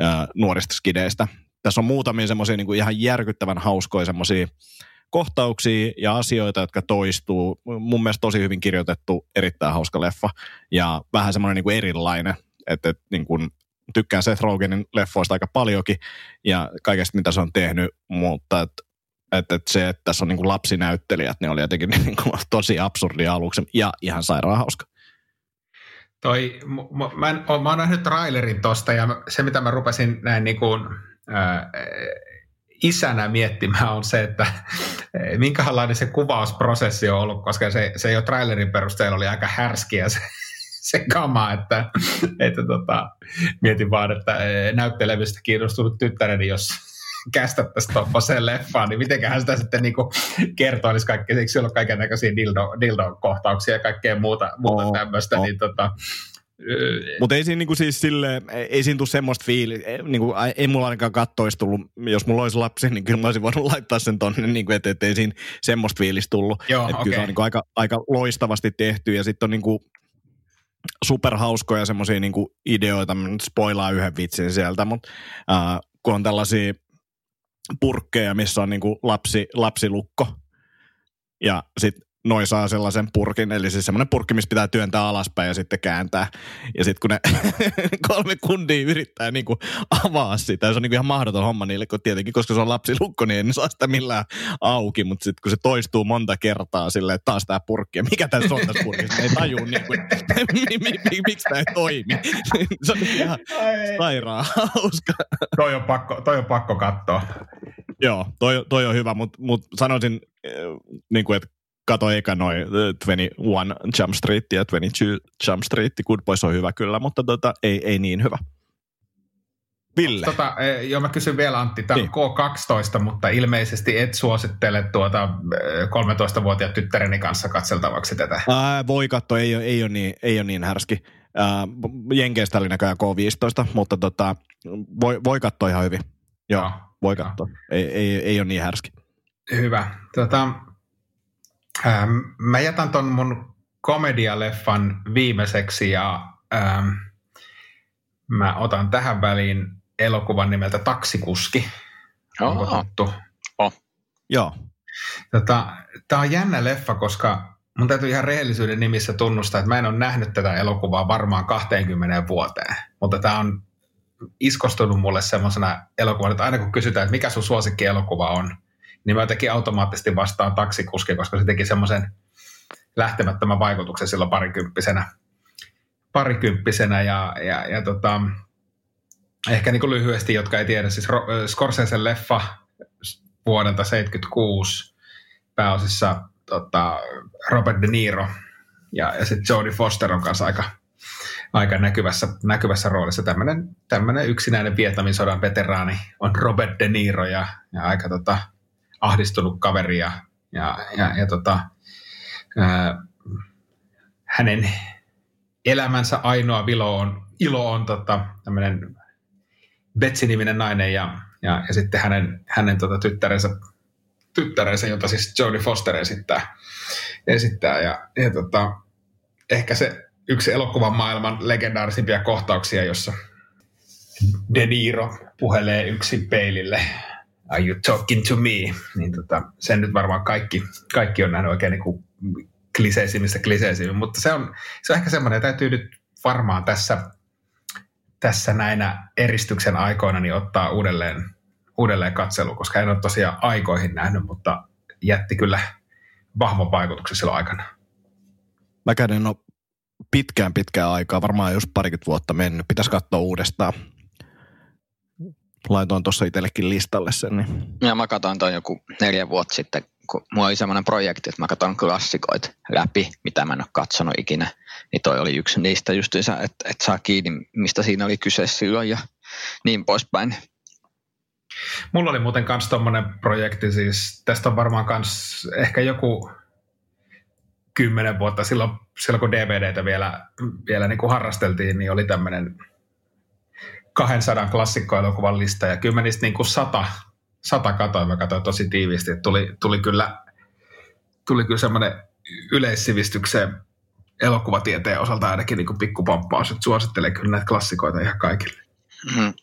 ä, nuorista skideistä. Tässä on muutamia semmoisia niin ihan järkyttävän hauskoja semmoisia kohtauksia ja asioita, jotka toistuu. Mun mielestä tosi hyvin kirjoitettu, erittäin hauska leffa ja vähän semmoinen niin erilainen, että, että niin kuin tykkään Seth Rogenin leffoista aika paljonkin ja kaikesta mitä se on tehnyt, mutta et, et, et se, että tässä on niin kuin lapsinäyttelijät, niin oli jotenkin *laughs* niin kuin tosi absurdi aluksi ja ihan sairaan hauska. Toi, m- mä, en, mä oon nähnyt trailerin tosta ja se mitä mä rupesin näin niin kuin, äh, isänä miettimään on se, että minkälainen se kuvausprosessi on ollut, koska se, se jo trailerin perusteella oli aika härskiä se, se kama, että, että tota, mietin vaan, että näyttelevistä kiinnostunut tyttäreni, jos kästättäisiin tuommoiseen leffaan, niin mitenköhän sitä sitten niinku kertoisi kaikkea, eikö siellä ole kaiken näköisiä dildo, dildo-kohtauksia ja kaikkea muuta, muuta oh, tämmöistä, oh. niin tota, mutta ei siinä niinku siis sille, ei siinä tule semmoista fiili, niinku, ei mulla ainakaan kattoisi tullut, jos mulla olisi lapsi, niin kyllä mä olisin voinut laittaa sen tonne, niinku, että et ei siinä semmoista fiilistä tullut. Joo, okay. Kyllä se on niinku aika, aika loistavasti tehty ja sitten on niinku, superhauskoja semmoisia niinku ideoita, mä nyt spoilaan yhden vitsin sieltä, mutta äh, kun on tällaisia purkkeja, missä on niinku lapsi, lapsilukko, ja sitten noin saa sellaisen purkin, eli siis semmoinen purkki, missä pitää työntää alaspäin ja sitten kääntää. Ja sitten kun ne *laughs* kolme kundia yrittää niin kuin avaa sitä, se on niin kuin ihan mahdoton homma niille, kun tietenkin, koska se on lapsilukko, niin ei saa sitä millään auki, mutta sitten kun se toistuu monta kertaa silleen, että taas tämä purkki, ja mikä tässä on tässä purkissa, ei tajuu niin kuin, *laughs* miksi tämä ei toimi. *laughs* se on ihan sairaan hauska. Toi on pakko, toi on pakko katsoa. Joo, toi, toi on hyvä, mutta mut sanoisin, niin kuin, että kato eka noin 21 Jump Street ja 22 Jump Street. Good Boys on hyvä kyllä, mutta tota, ei, ei niin hyvä. Ville. Tota, e, joo, mä kysyn vielä Antti, tämä niin. K12, mutta ilmeisesti et suosittele tuota 13-vuotiaan e, tyttäreni kanssa katseltavaksi tätä. Ää, voi katsoa, ei, ei, ole niin, ei ole niin härski. Ää, Jenkeistä oli näköjään K15, mutta tota, voi, voi katsoa ihan hyvin. Joo, no, voi katsoa. Ei, ei, ei ole niin härski. Hyvä. Tota, Ähm, mä jätän ton mun komedialeffan viimeiseksi ja ähm, mä otan tähän väliin elokuvan nimeltä Taksikuski. Onko tuttu? Oh. Joo. Tota, Tämä on jännä leffa, koska mun täytyy ihan rehellisyyden nimissä tunnustaa, että mä en ole nähnyt tätä elokuvaa varmaan 20 vuoteen. Mutta tämä on iskostunut mulle semmoisena elokuvana, että aina kun kysytään, että mikä sun suosikki elokuva on, niin mä jotenkin automaattisesti vastaan taksikuski, koska se teki semmoisen lähtemättömän vaikutuksen silloin parikymppisenä. parikymppisenä ja, ja, ja tota, ehkä niin kuin lyhyesti, jotka ei tiedä, siis Scorsese leffa vuodelta 1976 pääosissa tota, Robert De Niro ja, ja sitten Jodie Foster on kanssa aika, aika näkyvässä, näkyvässä roolissa. Tämmöinen yksinäinen Vietnamin sodan veteraani on Robert De Niro ja, ja aika tota, ahdistunut kaveri ja, ja, ja, ja tota, ää, hänen elämänsä ainoa vilo on, ilo on tota, tämmöinen Betsy-niminen nainen ja, ja, ja sitten hänen, hänen tota, tyttärensä, tyttärensä, jota siis Jodie Foster esittää. esittää ja, ja tota, ehkä se yksi elokuvan maailman legendaarisimpia kohtauksia, jossa De Niro puhelee yksin peilille Are you talking to me? Niin tota, sen nyt varmaan kaikki, kaikki on nähnyt oikein niin kliseisimmistä kliseisimmin, mutta se on, se on ehkä semmoinen, täytyy nyt varmaan tässä, tässä näinä eristyksen aikoina niin ottaa uudelleen, uudelleen katselu, koska en ole tosiaan aikoihin nähnyt, mutta jätti kyllä vahvan vaikutuksen silloin aikana. Mä en ole pitkään pitkään aikaa, varmaan jos parikymmentä vuotta mennyt, pitäisi katsoa uudestaan laitoin tuossa itsellekin listalle sen. Niin. Ja mä katsoin tuon joku neljä vuotta sitten, kun mulla oli semmoinen projekti, että mä katson klassikoita läpi, mitä mä en ole katsonut ikinä. Niin toi oli yksi niistä justiinsa, että, että saa kiinni, mistä siinä oli kyse silloin ja niin poispäin. Mulla oli muuten kans tommonen projekti, siis tästä on varmaan kans ehkä joku kymmenen vuotta silloin, silloin kun DVDtä vielä, vielä niin kuin harrasteltiin, niin oli tämmöinen 200 klassikkoelokuvan lista ja kyllä niistä niin kuin sata, sata katoin, mä katsoin tosi tiiviisti, tuli, tuli kyllä, tuli kyllä semmoinen yleissivistykseen elokuvatieteen osalta ainakin niin pikkupomppaus, että suosittelen kyllä näitä klassikoita ihan kaikille. Hmm.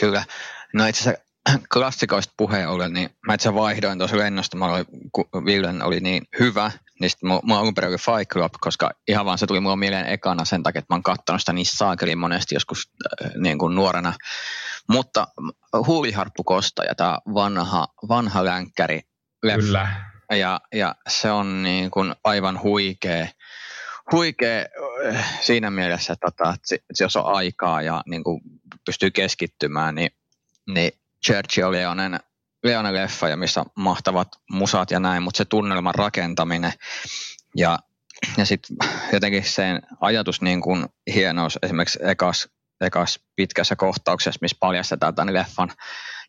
Kyllä. No itse asiassa *clears throat* klassikoista puheen ollen, niin mä itse vaihdoin tosi lennosta, mä olin, kun Villen oli niin hyvä, niin sitten mä, alun perin oli Fight Club, koska ihan vaan se tuli mulla mieleen ekana sen takia, että mä oon kattonut sitä niin saakeliin monesti joskus äh, niin kuin nuorena. Mutta Huuliharppu Kosta ja tämä vanha, vanha länkkäri. Kyllä. Ja, ja se on niin kuin aivan huikea, huikea äh, siinä mielessä, että, tota, että jos on aikaa ja niin kuin pystyy keskittymään, niin, niin Churchill Leonen Leonen leffa ja missä mahtavat musat ja näin, mutta se tunnelman rakentaminen ja, ja sitten jotenkin sen ajatus niin kuin hienous esimerkiksi ekas, ekas pitkässä kohtauksessa, missä paljastetaan tämän leffan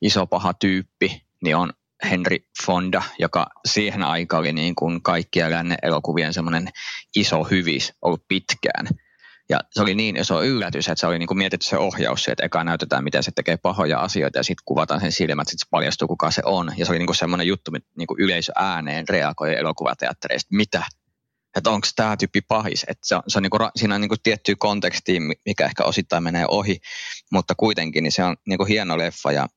iso paha tyyppi, niin on Henry Fonda, joka siihen aikaan oli niin kuin kaikkia lännen elokuvien semmoinen iso hyvis ollut pitkään – ja se oli niin iso yllätys, että se oli niin kuin mietitty se ohjaus, että eka näytetään, miten se tekee pahoja asioita ja sitten kuvataan sen silmät, sitten se paljastuu, kuka se on. Ja se oli niin kuin semmoinen juttu, että niin kuin yleisö ääneen reagoi elokuvateattereista, mitä? Että onko tämä tyyppi pahis? Että se on, se on niin kuin, siinä on niin kuin tiettyä kontekstia, mikä ehkä osittain menee ohi, mutta kuitenkin niin se on niin kuin hieno leffa ja,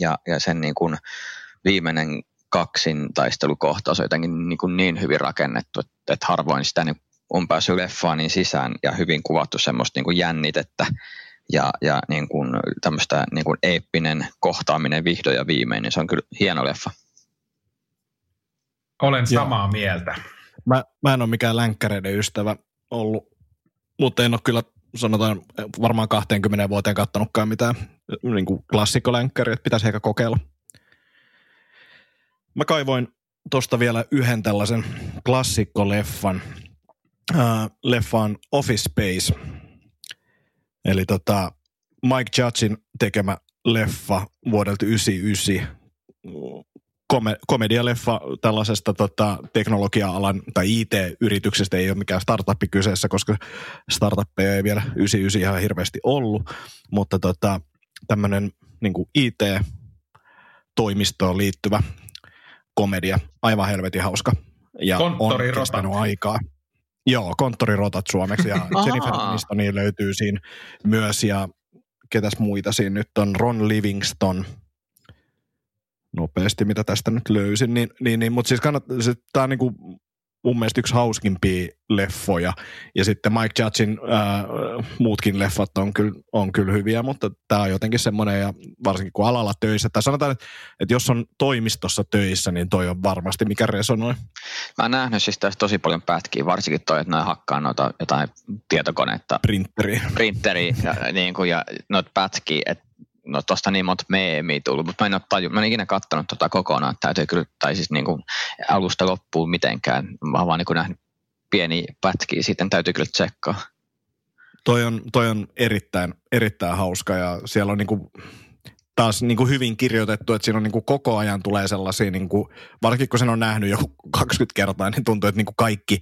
ja, ja sen niin kuin viimeinen kaksin taistelukohtaus on jotenkin niin, kuin niin hyvin rakennettu, että, että harvoin sitä niin on päässyt leffaan niin sisään ja hyvin kuvattu semmoista niin kuin jännitettä ja, ja niin kuin tämmöistä niin kuin eeppinen kohtaaminen vihdoin ja viimein, niin se on kyllä hieno leffa. Olen samaa Joo. mieltä. Mä, mä en ole mikään länkkäreiden ystävä ollut, mutta en ole kyllä sanotaan varmaan 20 vuoteen kattonutkaan mitään niin kuin klassikkolänkkäriä, että pitäisi ehkä kokeilla. Mä kaivoin tuosta vielä yhden tällaisen klassikkoleffan, äh, leffaan Office Space. Eli tota, Mike Judgein tekemä leffa vuodelta 1999. Kome, komedialeffa tällaisesta tota, teknologia-alan tai IT-yrityksestä ei ole mikään startuppi kyseessä, koska startuppeja ei vielä 99 ihan hirveästi ollut, mutta tota, tämmöinen niin IT-toimistoon liittyvä komedia, aivan helvetin hauska ja on kestänyt aikaa. Joo, konttorirotat suomeksi ja Jennifer Anistoni löytyy siinä myös ja ketäs muita siinä nyt on, Ron Livingston, nopeasti, mitä tästä nyt löysin, niin, niin, niin mutta siis kannattaa, tämä on niin kuin mun mielestä yksi hauskimpia leffoja. Ja sitten Mike Judgein ää, muutkin leffat on kyllä, on kyllä hyviä, mutta tämä on jotenkin semmoinen, ja varsinkin kun alalla töissä, tai sanotaan, että, että jos on toimistossa töissä, niin toi on varmasti mikä resonoi. Mä oon nähnyt siis tässä tosi paljon pätkiä, varsinkin toi, että noin hakkaa noita jotain tietokonetta. Printeri. Printeri ja, niin kuin, ja noita pätkiä, että no tosta niin monta meemiä tullut, mutta mä en ole taju, mä en ikinä katsonut tota kokonaan, täytyy kyllä, tai siis niin kuin alusta loppuun mitenkään, mä oon vaan niin nähnyt pieni pätkiä, sitten täytyy kyllä tsekkaa. Toi on, toi on erittäin, erittäin hauska ja siellä on niin kuin taas niin kuin hyvin kirjoitettu, että siinä on niin kuin koko ajan tulee sellaisia, niin kuin, varsinkin kun sen on nähnyt jo 20 *laughs* kertaa, niin tuntuu, että niin kuin kaikki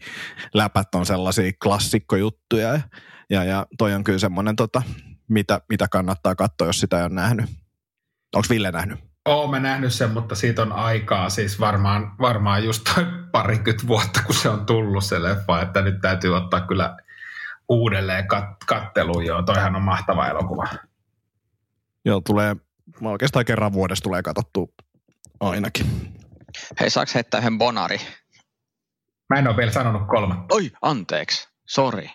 läpät on sellaisia klassikkojuttuja. Ja, ja, ja toi on kyllä semmoinen tota, mitä, mitä kannattaa katsoa, jos sitä ei ole nähnyt. Onko Ville nähnyt? Oon nähnyt sen, mutta siitä on aikaa, siis varmaan, varmaan just parikymmentä vuotta, kun se on tullut se leffa, että nyt täytyy ottaa kyllä uudelleen kat- katteluun. Joo, toihan on mahtava elokuva. Joo, tulee, oikeastaan kerran vuodessa tulee katsottu ainakin. Hei, saaks heittää yhden bonari? Mä en ole vielä sanonut kolme. Oi, anteeksi. Sorry.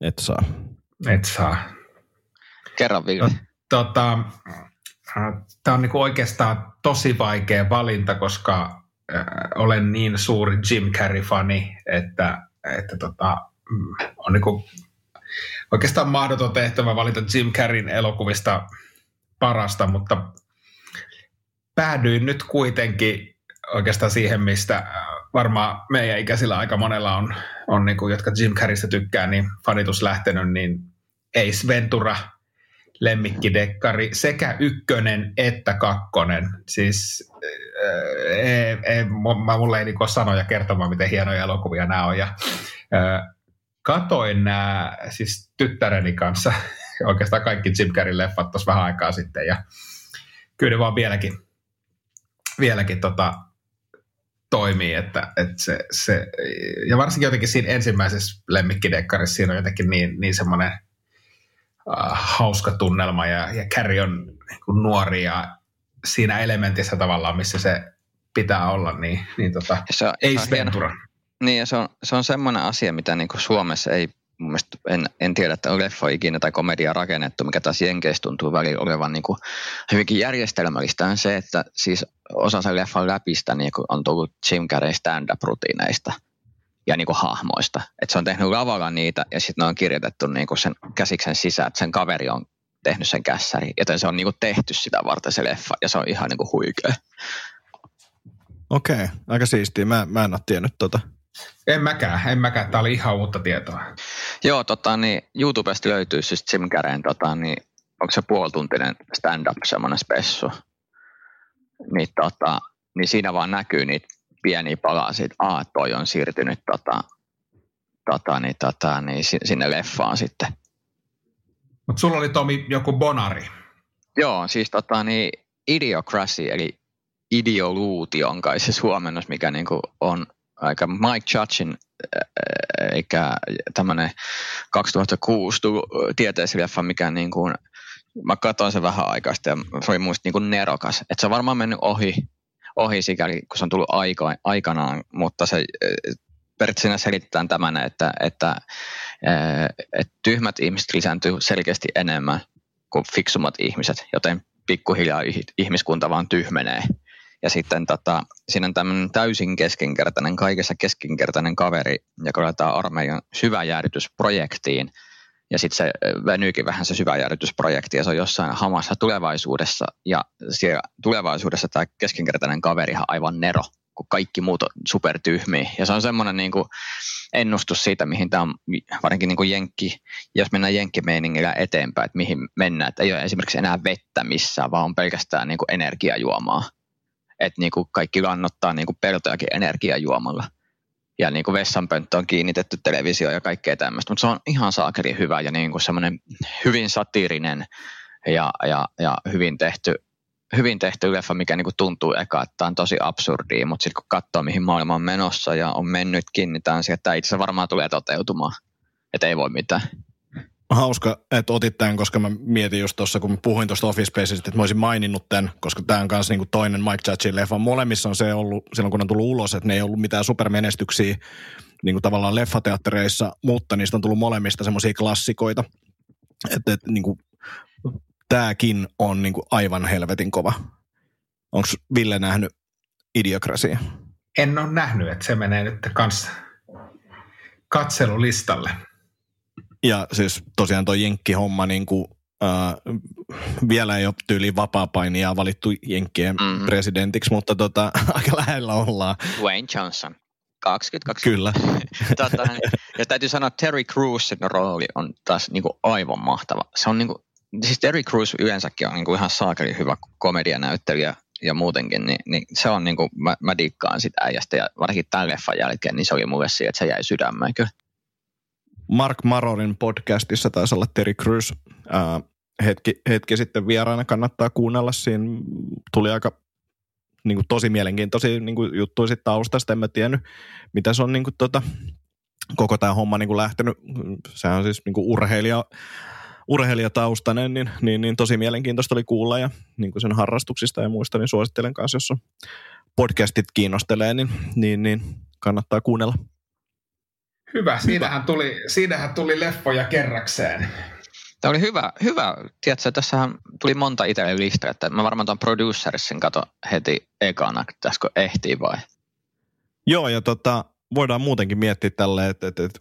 Et saa. Et saa. Kerran vielä. Tota, Tämä on niinku oikeastaan tosi vaikea valinta, koska äh, olen niin suuri Jim Carrey-fani, että, että tota, mm, on niinku oikeastaan mahdoton tehtävä valita Jim Carreyn elokuvista parasta, mutta päädyin nyt kuitenkin oikeastaan siihen, mistä varmaan meidän ikäisillä aika monella on, on niin kuin, jotka Jim Carreystä tykkää, niin fanitus lähtenyt, niin Ace Ventura, lemmikkidekkari, sekä ykkönen että kakkonen. Siis ei, ei, mulle ei niin sanoja kertomaan, miten hienoja elokuvia nämä on. Ja, katoin nämä siis tyttäreni kanssa *laughs* oikeastaan kaikki Jim Carreyn leffat tuossa vähän aikaa sitten ja kyllä ne vaan vieläkin, vieläkin tota, toimii, että, että se, se, ja varsinkin jotenkin siinä ensimmäisessä lemmikkidekkarissa siinä on jotenkin niin, niin semmoinen hauska tunnelma ja, ja Carrie on niin kuin nuori ja siinä elementissä tavallaan, missä se pitää olla, niin, niin tota, se on, ei se Ventura. Niin ja se on, se on semmoinen asia, mitä niin kuin Suomessa ei mun mielestä en, en tiedä, että on leffa ikinä tai komedia rakennettu, mikä taas Jenkeissä tuntuu välillä olevan niin kuin hyvinkin järjestelmällistä, on se, että siis osa sen leffan läpistä niin kuin on tullut Jim Carrey stand-up-rutiineista ja niin kuin hahmoista. Että se on tehnyt lavalla niitä ja sitten ne on kirjoitettu niin kuin sen käsiksen sisään, että sen kaveri on tehnyt sen kässäri, joten se on niin kuin tehty sitä varten se leffa ja se on ihan niin kuin huikea. Okei, okay, aika siistiä. Mä, mä en ole tiennyt tota. En mäkään, en mäkään. Tämä oli ihan uutta tietoa. Joo, tota, niin YouTubesta löytyy siis Jim Carreyn, tota, niin, onko se puolituntinen stand-up, semmoinen spessu. Niin, tota, niin siinä vaan näkyy niitä pieniä palasia, että ah, toi on siirtynyt tota, tota, niin, tota, niin sinne leffaan sitten. Mutta sulla oli Tomi joku bonari. Joo, siis tota, niin Idiocracy, eli ideoluutio on kai se suomennos, mikä niinku on aika Mike Judgein eikä tämmöinen 2006 tieteisleffa, mikä niin kuin, mä katsoin sen vähän aikaista ja se oli muista niin kuin nerokas. Että se on varmaan mennyt ohi, ohi sikäli, kun se on tullut aika, aikanaan, mutta se periaatteessa selitetään tämän, että, että, että tyhmät ihmiset lisääntyy selkeästi enemmän kuin fiksummat ihmiset, joten pikkuhiljaa ihmiskunta vaan tyhmenee. Ja sitten tota, siinä on tämmöinen täysin keskinkertainen, kaikessa keskinkertainen kaveri, joka laittaa armeijan syväjäädytysprojektiin. Ja sitten se venyykin vähän se syväjäädytysprojekti ja se on jossain hamassa tulevaisuudessa. Ja siellä tulevaisuudessa tämä keskinkertainen kaveri on aivan nero, kun kaikki muut on supertyhmiä. Ja se on semmoinen niin kuin ennustus siitä, mihin tämä on varsinkin niin jenkki, jos mennään jenkkimeiningillä eteenpäin, että mihin mennään. Että ei ole esimerkiksi enää vettä missään, vaan on pelkästään niin kuin energiajuomaa että niin kuin kaikki kannattaa niin kuin peltojakin energiajuomalla. Ja niin kuin vessanpönttö on kiinnitetty televisio ja kaikkea tämmöistä, mutta se on ihan saakeli hyvä ja niin kuin semmoinen hyvin satiirinen ja, ja, ja hyvin tehty hyvin tehty leffa, mikä niinku tuntuu eka, että tämä on tosi absurdia, mutta sitten kun katsoo, mihin maailma on menossa ja on mennytkin, niin tämä itse varmaan tulee toteutumaan. Että ei voi mitään. Hauska, että otit tämän, koska mä mietin just tuossa, kun mä puhuin tuosta Office Spacesista, että mä olisin maininnut tämän, koska tämä on myös niinku toinen Mike Judgein leffa. Molemmissa on se ollut, silloin kun on tullut ulos, että ne ei ollut mitään supermenestyksiä niin kuin tavallaan leffateattereissa, mutta niistä on tullut molemmista semmoisia klassikoita. Että et, niin kuin, tämäkin on niin kuin aivan helvetin kova. Onko Ville nähnyt Idiokrasia? En ole nähnyt, että se menee nyt kanssa katselulistalle. Ja siis tosiaan tuo Jenkki-homma niin kuin, äh, vielä ei ole tyyliin vapaa-painia valittu Jenkkien mm-hmm. presidentiksi, mutta tota, *laughs* aika lähellä ollaan. Wayne Johnson. 2020. Kyllä. *laughs* tota, ja täytyy sanoa, että Terry Crewsin rooli on taas niin kuin aivan mahtava. Se on niin kuin, siis Terry Crews yleensäkin on niin kuin ihan saakeli hyvä komedianäyttelijä ja muutenkin, niin, niin se on niin kuin, mä, mä dikkaan sitä äijästä ja varsinkin tämän leffan jälkeen, niin se oli mulle siihen, että se jäi sydämeen kyllä. Mark Maronin podcastissa taisi olla Terry Crews ää, hetki, hetki sitten vieraana, kannattaa kuunnella. Siinä tuli aika niin kuin tosi mielenkiintoisia niin kuin juttuja sit taustasta. En mä tiennyt, mitä se on niin kuin tota, koko tämä homma niin kuin lähtenyt. Sehän on siis niin kuin urheilija, urheilijataustainen, niin, niin, niin, tosi mielenkiintoista oli kuulla ja niin kuin sen harrastuksista ja muista, niin suosittelen kanssa, jos on podcastit kiinnostelee, niin, niin, niin kannattaa kuunnella. Hyvä, siinähän tuli, siinähän tuli leffoja kerrakseen. Tämä oli hyvä, hyvä. Tiedätkö, tässähän tuli monta itselle listaa, että mä varmaan tuon producerissin kato heti ekana, kun ehtii vai? Joo, ja tota, voidaan muutenkin miettiä tälle, että, että, että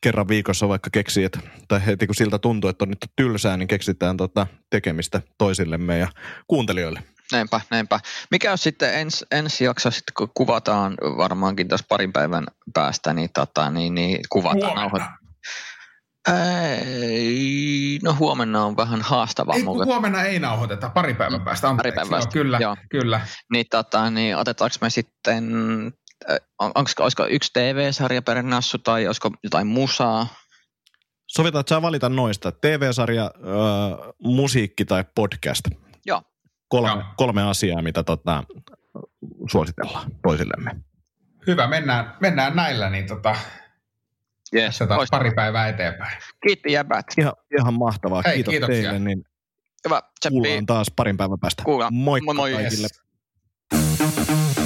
kerran viikossa vaikka keksii, että, tai heti kun siltä tuntuu, että on nyt tylsää, niin keksitään tota tekemistä toisillemme ja kuuntelijoille. Näinpä, näinpä. Mikä on sitten ens, ensi jakso, sitten kun kuvataan varmaankin tässä parin päivän päästä, niin, tota, niin, niin kuvataan nauhoit, ei, no huomenna on vähän haastavaa. Ei, huomenna ei nauhoiteta, pari päivän mm, päästä. Anteeksi. Pari päivän päästä, joo, kyllä, joo. kyllä. Niin, tota, niin otetaanko me sitten, on, onko, olisiko yksi TV-sarja per nassu tai olisiko jotain musaa? Sovitaan, että saa valita noista. TV-sarja, äh, musiikki tai podcast. Kolme, kolme asiaa, mitä tota, suositellaan toisillemme. Hyvä, mennään, mennään näillä, niin tota, Yes, se taas pari päivää eteenpäin. Kiitti jäbät. Ihan, ihan mahtavaa. Hei, Kiitos kiitoksia. teille. Niin Hyvä. Kuullaan taas parin päivän päästä. Kuullaan. Moikka moi, moi. kaikille. Yes.